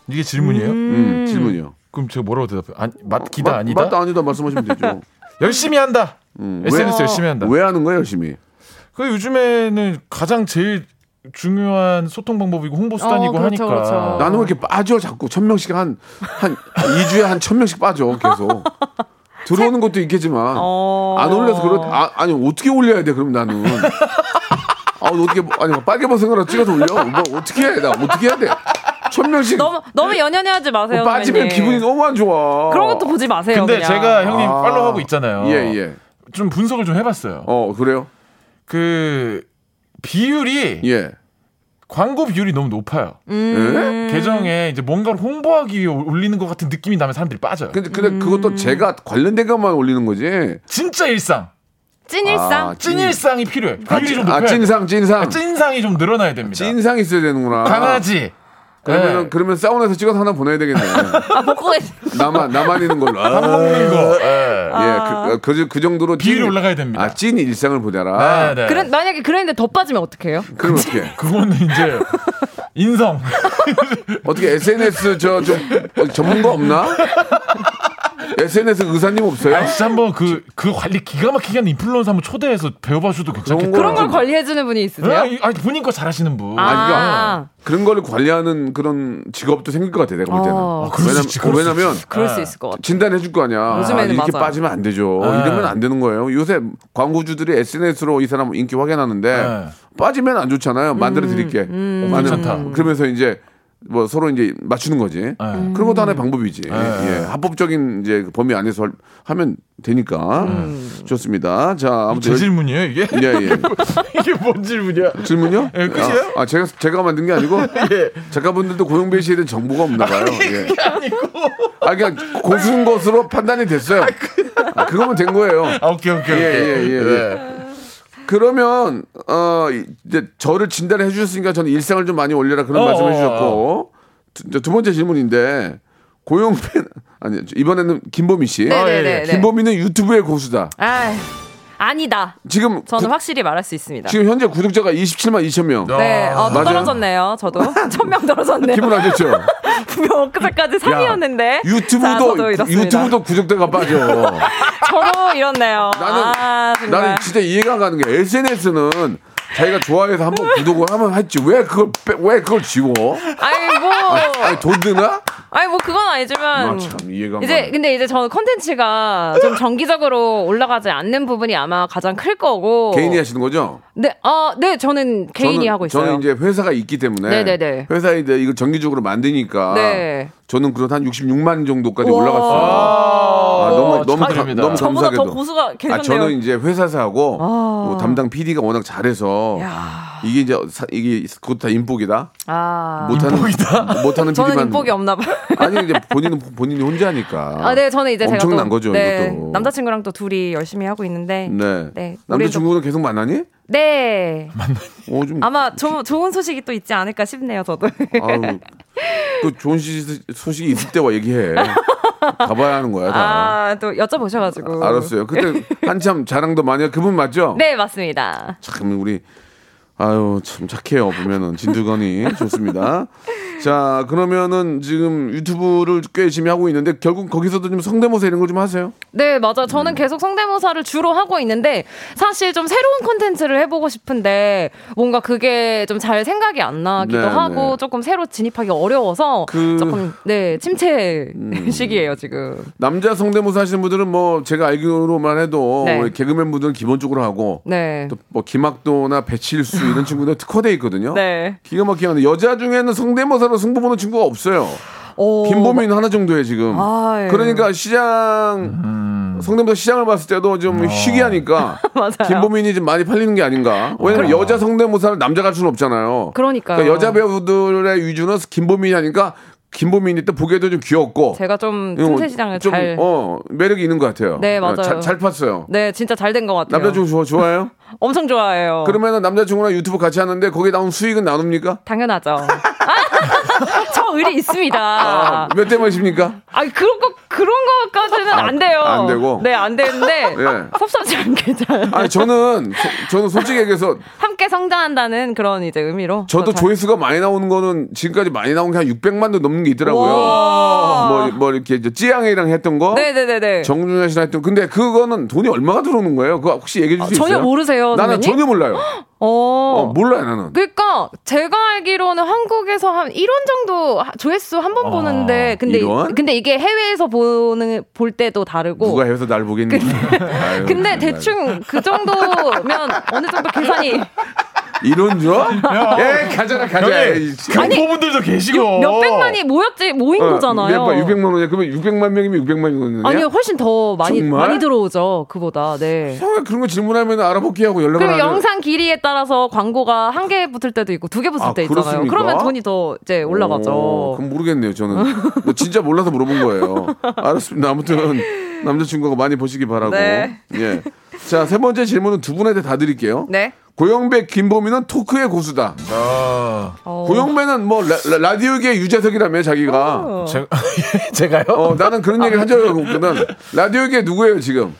이게 질문이에요? 음, 질문이요. 그럼 제가 뭐라고 대답해요? 아니, 맞기다 맞- 아니다? 맞다 아니다 말씀하시면 되죠. 열심히 한다. 음, SNS 왜- 열심히 한다. 왜 하는 거예요, 열심히? 그 요즘에는 가장 제일 중요한 소통 방법이고 홍보 수단이고 어, 그렇죠, 하니까. 그렇죠. 나는 왜 이렇게 빠져 자꾸 천 명씩 한 한 2주에 한 천 명씩 빠져 계속. 들어오는 것도 있겠지만 어. 안 올려서 그렇 아, 아니 어떻게 올려야 돼 그럼 나는 아 어떻게 아니 뭐 빨개 벗은 거라 찍어서 올려 뭐 어떻게 해나 어떻게 해야 돼 천 명씩 너무 너무 연연해하지 마세요. 뭐 빠지면 선배님. 기분이 너무 안 좋아 그런 것도 보지 마세요. 근데 그냥. 제가 형님 아. 팔로우하고 있잖아요. 예 예 좀 분석을 좀 해봤어요. 어 그래요 그 비율이 예 광고 비율이 너무 높아요. 음. 예? 계정에 이제 뭔가를 홍보하기 위해 올리는 것 같은 느낌이 나면 사람들이 빠져요. 근데 근데 음. 그것도 제가 관련된 것만 올리는 거지 진짜 일상, 찐일상. 아, 찐 일상이 필요해. 아, 비율이 좀 찐- 아 높아야 돼. 찐상 찐상 아, 찐상이 좀 늘어나야 됩니다. 찐상 있어야 되는구나 강아지. 그러면 네. 그러면 사우나에서 찍어서 하나 보내야 되겠네 아 먹고. 나만 나만 있는 걸로 밥 먹는 거. 예. 예, 그, 그, 그 정도로 비율이 찐- 올라가야 됩니다. 아, 찐 일상을 보자라. 네, 네. 그래 만약에 그랬는데 더 빠지면 어떡해요? 그럼 어떻게? 그거는 이제 인성. 어떻게 SNS 저 좀 전문가 없나? SNS 의사님 없어요? 아, 진짜 한번 그, 그 관리 기가 막히게 하는 인플루언서 한번 초대해서 배워봐줘도 괜찮겠다. 그런 걸 좀- 관리해주는 분이 있으세요? 아, 아니, 본인 거 잘하시는 분. 아니, 아. 그러니까 그런 거를 관리하는 그런 직업도 생길 것 같아 내가 볼 때는. 어. 아, 그럴 수 있지, 그럴 수 왜냐면 그럴 네. 수 있을 것 같아. 진단해 줄 거 아니야. 요즘에는 아, 이렇게 맞아요. 빠지면 안 되죠. 네. 이러면 안 되는 거예요. 요새 광고주들이 SNS로 이 사람 인기 확인하는데 네. 빠지면 안 좋잖아요. 만들어 드릴게. 음. 괜찮다. 그러면서 이제 뭐 서로 이제 맞추는 거지. 네. 그런 것도 하나의 방법이지. 네. 예. 합법적인 이제 그 범위 안에서 할- 하면 되니까 좋습니다. 자 아무튼 제 열- 질문이에요, 이게? 예, 예. 이게 뭔 질문이야? 질문요? 예, 끝이에요? 아, 아, 제가 제가 만든 게 아니고 작가분들도 고용배 씨에 대한 정보가 없나 봐요. 예. 아니고. 아 그냥 고수인 것으로 판단이 됐어요. 아, 그거면 된 거예요. 아, 오케이, 오케이, 예, 오케이. 예, 예, 네. 그러면 어 이제 저를 진단해 주셨으니까 저는 일상을 좀 많이 올려라 그런 어, 말씀해 어, 주셨고 두, 이제 두 번째 질문인데 고용배 아니 이번에는 김보미 씨. 아, 예, 네네네. 김보미는 유튜브의 고수다. 아 아니다. 지금 저는 구- 확실히 말할 수 있습니다. 지금 현재 구독자가 27만 2천 명. 네, 어, 또 맞아요? 떨어졌네요. 저도 천명 떨어졌네요. 기분 안 좋죠? 분명 그제까지 3위였는데 유튜브도 유튜브도 구독자가 빠져. 저도 이렇네요. 나는 아. 나는 진짜 이해가 안 가는 게 SNS는 자기가 좋아해서 한번 구독을 하면 했지 왜 그걸 빼- 왜 그걸 지워? 아니 뭐 아니 돈 드나? 아니 뭐 그건 아니지만 아, 참 이해가 안 이제 가네. 근데 이제 저는 컨텐츠가 좀 정기적으로 올라가지 않는 부분이 아마 가장 클 거고 개인이 하시는 거죠? 네, 어, 네 저는 개인이 저는, 하고 있어요. 저는 이제 회사가 있기 때문에 네네네. 회사에 이제 이거 정기적으로 만드니까 네. 저는 그런 한 66만 정도까지. 올라갔어요. 아, 너무 감. 너무 저보다 더 감사하게도. 고수가 아, 계셨네요. 저는 이제 회사사하고 아. 뭐 담당 PD가 워낙 잘해서 야. 이게 이제 사- 이게 그것도 다 인복이다. 아. 못하는 못하는 저는 PD만 인복이 없나 봐요. 아니 이제 본인은 본인이 혼자니까. 아, 네, 저는 이제 제가 엄청난 또, 거죠, 네, 이것도. 남자친구랑 또 둘이 열심히 하고 있는데, 네. 네, 남자친구는 계속 만나니? 네, 어, 좀 아마 조, 좋은 소식이 또 있지 않을까 싶네요, 저도. 아유, 그 좋은 시, 소식이 있을 때와 얘기해. 가봐야 하는 거야, 다. 아, 또 여쭤보셔가지고. 알았어요. 그때 한참 자랑도 많이 해. 그분 맞죠? 네, 맞습니다. 참 우리 아유 참 착해요 보면은 진두건이 좋습니다. 자 그러면은 지금 유튜브를 꽤 열심히 하고 있는데 결국 거기서도 좀 성대모사 이런 거좀 하세요? 네, 맞아. 음. 저는 계속 성대모사를 주로 하고 있는데 사실 좀 새로운 콘텐츠를 해보고 싶은데 뭔가 그게 좀 잘 생각이 안 나기도 네, 하고 네. 조금 새로 진입하기 어려워서 그- 조금 네 침체 음. 시기예요 지금. 남자 성대모사 하시는 분들은 뭐 제가 알기로만 해도 네. 개그맨 분들은 기본적으로 하고 네. 또뭐 김학도나 배칠수 이런 친구들 특화돼 있거든요. 네. 기가 막히게 하는데 여자 중에는 성대모사로 승부 보는 친구가 없어요. 오, 김보민 하나 정도에 지금. 아, 예. 그러니까 시장 성대모사 시장을 봤을 때도 좀 희귀하니까 맞아요. 김보민이 좀 많이 팔리는 게 아닌가. 왜냐면 여자 성대모사를 남자가 할 수는 없잖아요. 그러니까요. 그러니까 여자 배우들의 위주는 김보민이 하니까 김보민이 또 보기에도 좀 귀엽고. 제가 좀 이거 틈새 시장을 좀, 잘. 어 매력이 있는 것 같아요. 네, 맞아요. 잘, 잘 팠어요. 네, 진짜 잘 된 것 같아요. 남자친구 좋아, 좋아해요? 엄청 좋아해요. 그러면은 남자친구랑 유튜브 같이 하는데 거기에 나온 수익은 나눕니까? 당연하죠. 저 의리 있습니다. 아, 몇대 몇입니까? 아니 그런 거 그런 거까지는 안 돼요. 안 되고? 네, 안 되는데 예. 섭섭지 않게 잘 아니 저는 소- 저는 솔직히 얘기해서 함께 성장한다는 그런 이제 의미로. 저도 잘- 조회수가 많이 나오는 거는 지금까지 많이 나온 게 한 600만 도 넘는 게 있더라고요. 와. 뭐, 뭐 이렇게 이제 찌양이랑 했던 거, 네네네네. 정준하 씨랑 했던 근데 그거는 돈이 얼마가 들어오는 거예요? 그거 혹시 얘기해 줄수 아, 전혀 있어요? 모르세요, 나는 선배님? 전혀 몰라요. 어. 어, 몰라요 나는. 그러니까 제가 알기로는 한국에서 한 1원 정도 하- 조회수 한 번 보는데 근데 1원? 근데 이게 해외에서 보는 볼 때도 다르고 누가 해서 날 보겠니? 아유, 근데. 대충 그 정도면 어느 정도 계산이 이런 줄? 예, 가져가. 형님, 경포분들도 계시고. 몇 백만이 모였지 모인 거잖아요. 600만 원이야. 그러면 600만 명이면 600만 원이냐? 아니요, 훨씬 더 많이 정말? 많이 들어오죠. 그보다. 네. 형이 그런 거 질문하면 알아보기 하고 연락을 그리고 하는- 영상 길이에 따라서 광고가 한 개 붙을 때도 있고 두 개 붙을 아, 때 있잖아요. 그렇습니까? 그러면 돈이 더 이제 올라가죠. 어, 그럼 모르겠네요, 저는. 뭐 진짜 몰라서 물어본 거예요. 알았습니다. 아무튼 남자친구가 많이 보시기 바라고. 네. 예. 자, 세 번째 질문은 두 분한테 다 드릴게요. 네. 고영배, 김보미는 토크의 고수다. 아, 어. 고영배는 뭐 라, 디오계 유재석이라며 자기가. 제가, 제 가요? 어, 나는 그런 얘기를 한 적이 없거든. 라디오계 누구예요, 지금?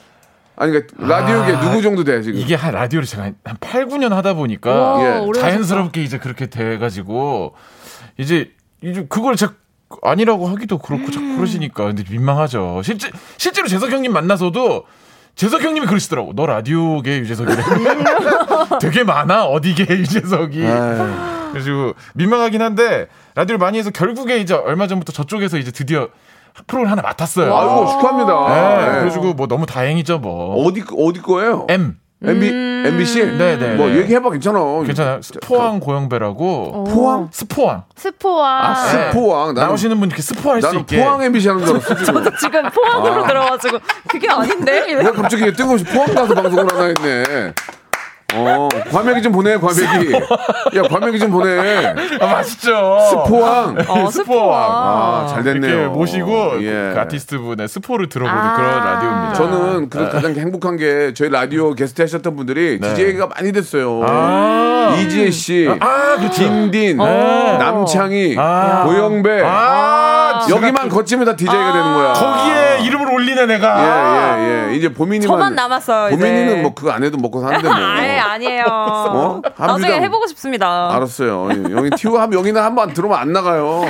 아니, 그러니까 라디오계 누구 정도 돼, 지금? 이게 한 라디오를 제가 한 8, 9년 하다 보니까 와, 예. 자연스럽게 이제 그렇게 돼가지고 이제 이제 그걸 제가 아니라고 하기도 그렇고 음. 자꾸 그러시니까 근데 민망하죠. 실제 실제로 재석 형님 만나서도 재석 형님이 그러시더라고. 너 라디오계 유재석이래. 되게 많아 어디계 유재석이. 아유. 그래가지고 민망하긴 한데 라디오를 많이 해서 결국에 이제 얼마 전부터 저쪽에서 이제 드디어 프로를 하나 맡았어요. 아이고, 축하합니다. 네, 네. 그래가지고 뭐 너무 다행이죠 뭐. 어디, 어디 거예요? M MB, MBC? 네, 네, 뭐 네. 얘기해봐, 괜찮아. 괜찮아요. 스포왕 고영배라고 포항? 스포왕 스포와 아, 스포왕. 나는, 나오시는 분 이렇게 스포할 수 나는 있게 포항 MBC 하는 줄 알았어. 지금. 지금 포항으로 들어가지고 그게 아닌데? 왜 갑자기 뜬금없이 포항 가서 방송을 하나 했네. 어, 과메기 좀 보내, 과메기. 야, 과메기 좀 보내. 아, 맛있죠. 스포왕. 어, 스포와. 아, 잘 됐네요. 이렇게 모시고 예. 그 아티스트 분의 스포를 들어보는 아. 그런 라디오입니다. 저는 그 가장 행복한 게 저희 라디오 게스트 하셨던 분들이 네. DJ가 많이 됐어요. 아. 이지혜 씨, 아, 그렇죠. 김딘, 네. 남창희, 아. 고영배. 아, 여기만 거치면 다 DJ가 되는 거야. 거기에 이름을 올리네 내가. 예, 예, 예. 이제 보민이만. 저만 남았어요, 이제. 보민이는 뭐 그거 안 해도 먹고 사는데 뭐. 아예 아니에요. 어? 나중에 함수장- 해보고 싶습니다. 알았어요. 예, 여기 티오 하면 여기는 한번 들어오면 안 나가요.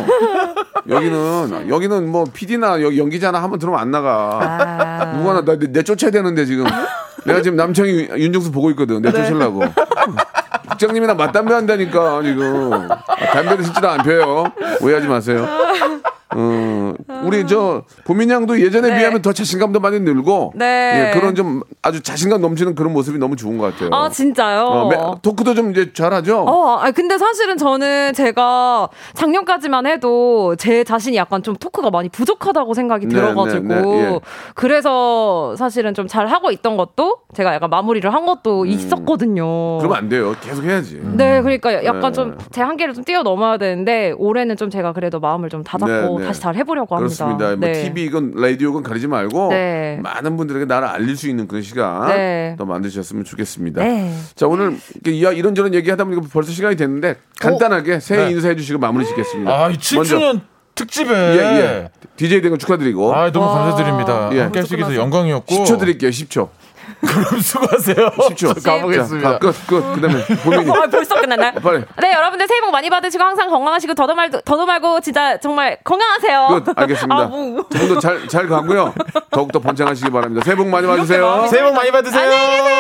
여기는 여기는 뭐 PD나 여기 연기자나 한번 들어오면 안 나가. 아. 누가나 나, 내, 내 쫓아야 되는데 지금 내가 지금 남창희 윤정수 보고 있거든. 내 쫓으려고. 국장님이랑 맞담배 한다니까 지금 아, 담배를 실제로 안 펴요. 오해하지 마세요. 어, 우리 저 보민 양도 예전에 네. 비하면 더 자신감도 많이 늘고 네. 예, 그런 좀 아주 자신감 넘치는 그런 모습이 너무 좋은 것 같아요. 아 진짜요? 어, 매- 토크도 좀 이제 잘하죠. 어, 아 근데 사실은 저는 제가 작년까지만 해도 제 자신이 약간 좀 토크가 많이 부족하다고 생각이 네, 들어가지고 네, 네, 예. 그래서 사실은 좀 잘 하고 있던 것도 제가 약간 마무리를 한 것도 있었거든요. 음. 그러면 안 돼요. 계속 해야지. 네, 그러니까 약간 네. 좀제 한계를 좀 뛰어넘어야 되는데 올해는 좀 제가 그래도 마음을 좀 다잡고 네, 네. 다시 잘 해보려고 합니다. 그렇습니다. 뭐 네. TV건 라디오건 가리지 말고 네. 많은 분들에게 나를 알릴 수 있는 그런 시간 네. 더 만드셨으면 좋겠습니다. 네. 자 오늘 이런저런 얘기하다 보니까 벌써 시간이 됐는데 간단하게 새해 네. 인사해 주시고 마무리 짓겠습니다. 아, 이 7주년 특집에. 예, 예. DJ 된거 축하드리고 아, 너무 와. 감사드립니다. 예. 함께 할 수 있어서 영광이었고. 10초 드릴게요. 10초. 그럼 수고하세요. 10초. 가보겠습니다. 자, 끝, 끝. 그 다음에 보민이 아, 벌써 끝났나요? 빨리. 네, 여러분들 새해 복 많이 받으시고 항상 건강하시고 더도 말도 더도 말고 진짜 정말 건강하세요. 끝. 알겠습니다. 아, 뭐. 조금 더잘잘 가고요. 더욱더 번창하시기 바랍니다. 새해 복 많이 받으세요. 새해 복 많이 받으세요.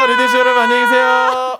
리디쇼 여러분 안녕히 계세요.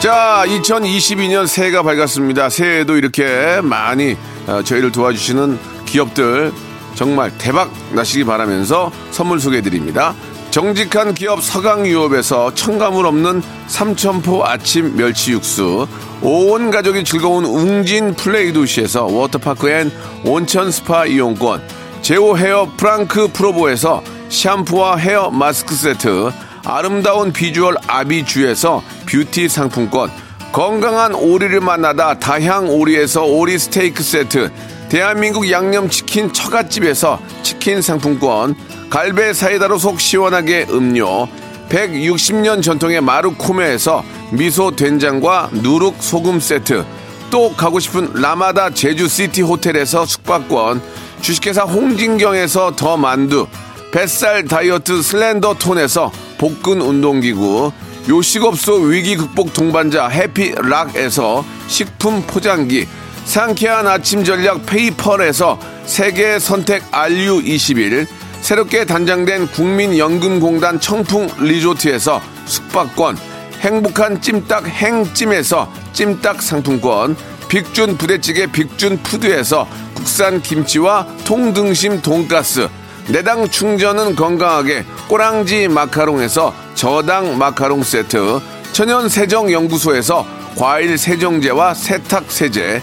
자, 2022년 새해가 밝았습니다. 새해에도 이렇게 많이 어, 저희를 도와주시는 기업들 정말 대박 나시기 바라면서 선물 소개해 드립니다. 정직한 기업 서강유업에서 첨가물 없는 삼천포 아침 멸치 육수, 온 가족이 즐거운 웅진 플레이 도시에서 워터파크 and 온천 스파 이용권, 제오 헤어 프랑크 프로보에서 샴푸와 헤어 마스크 세트, 아름다운 비주얼 아비주에서 뷰티 상품권, 건강한 오리를 만나다 다향 오리에서 오리 스테이크 세트, 대한민국 양념치킨 처갓집에서 치킨 상품권, 갈배 사이다로 속 시원하게 음료, 160년 전통의 마루코메에서 미소 된장과 누룩 소금 세트, 또 가고 싶은 라마다 제주시티 호텔에서 숙박권, 주식회사 홍진경에서 더 만두, 뱃살 다이어트 슬렌더 톤에서 복근 운동기구, 요식업소 위기 극복 동반자 해피락에서 식품 포장기, 상쾌한 아침 전략 페이펄에서 세계 선택 RU21, 새롭게 단장된 국민연금공단 청풍 리조트에서 숙박권, 행복한 찜닭 행찜에서 찜닭 상품권, 빅준 부대찌개 빅준 푸드에서 국산 김치와 통등심 돈가스, 내당 충전은 건강하게 꼬랑지 마카롱에서 저당 마카롱 세트, 천연 세정 연구소에서 과일 세정제와 세탁 세제,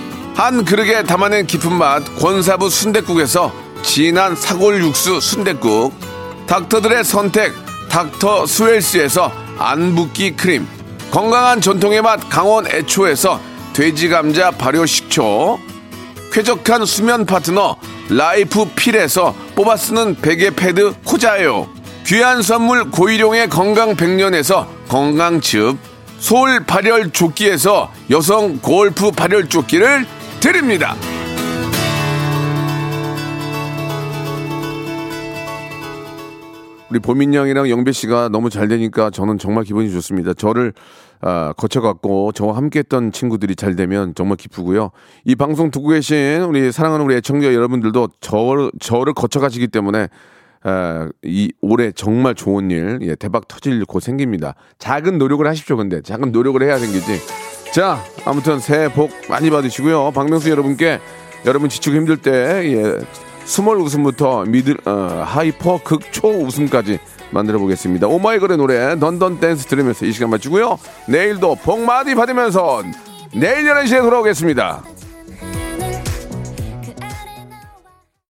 한 그릇에 담아낸 깊은 맛 권사부 순댓국에서 진한 사골 육수 순댓국, 닥터들의 선택 닥터 스웰스에서 안붓기 크림, 건강한 전통의 맛 강원 애초에서 돼지 감자 발효 식초, 쾌적한 수면 파트너 라이프 필에서 뽑아 쓰는 베개 패드 코자요. 귀한 선물 고일용의 건강 백년에서 건강즙. 소울 발열 조끼에서 여성 골프 발열 조끼를 드립니다. 우리 보민 양이랑 영배 씨가 너무 잘 되니까 저는 정말 기분이 좋습니다. 저를 아, 거쳐갖고 저와 함께했던 친구들이 잘 되면 정말 기쁘고요. 이 방송 듣고 계신 우리 사랑하는 우리 애청자 여러분들도 저, 저를 거쳐가시기 때문에 아, 이 올해 정말 좋은 일, 예, 대박 터질 일 곧 생깁니다. 작은 노력을 하십시오. 근데 작은 노력을 해야 생기지. 자, 아무튼 새해 복 많이 받으시고요. 박명수 여러분께 여러분 지치고 힘들 때 예, small 웃음부터 middle 어, hyper 극초 웃음까지 만들어 보겠습니다. 오마이걸의 노래 Dun Dun Dance 들으면서 이 시간 마치고요. 내일도 복 많이 받으면서 내일 11시에 돌아오겠습니다.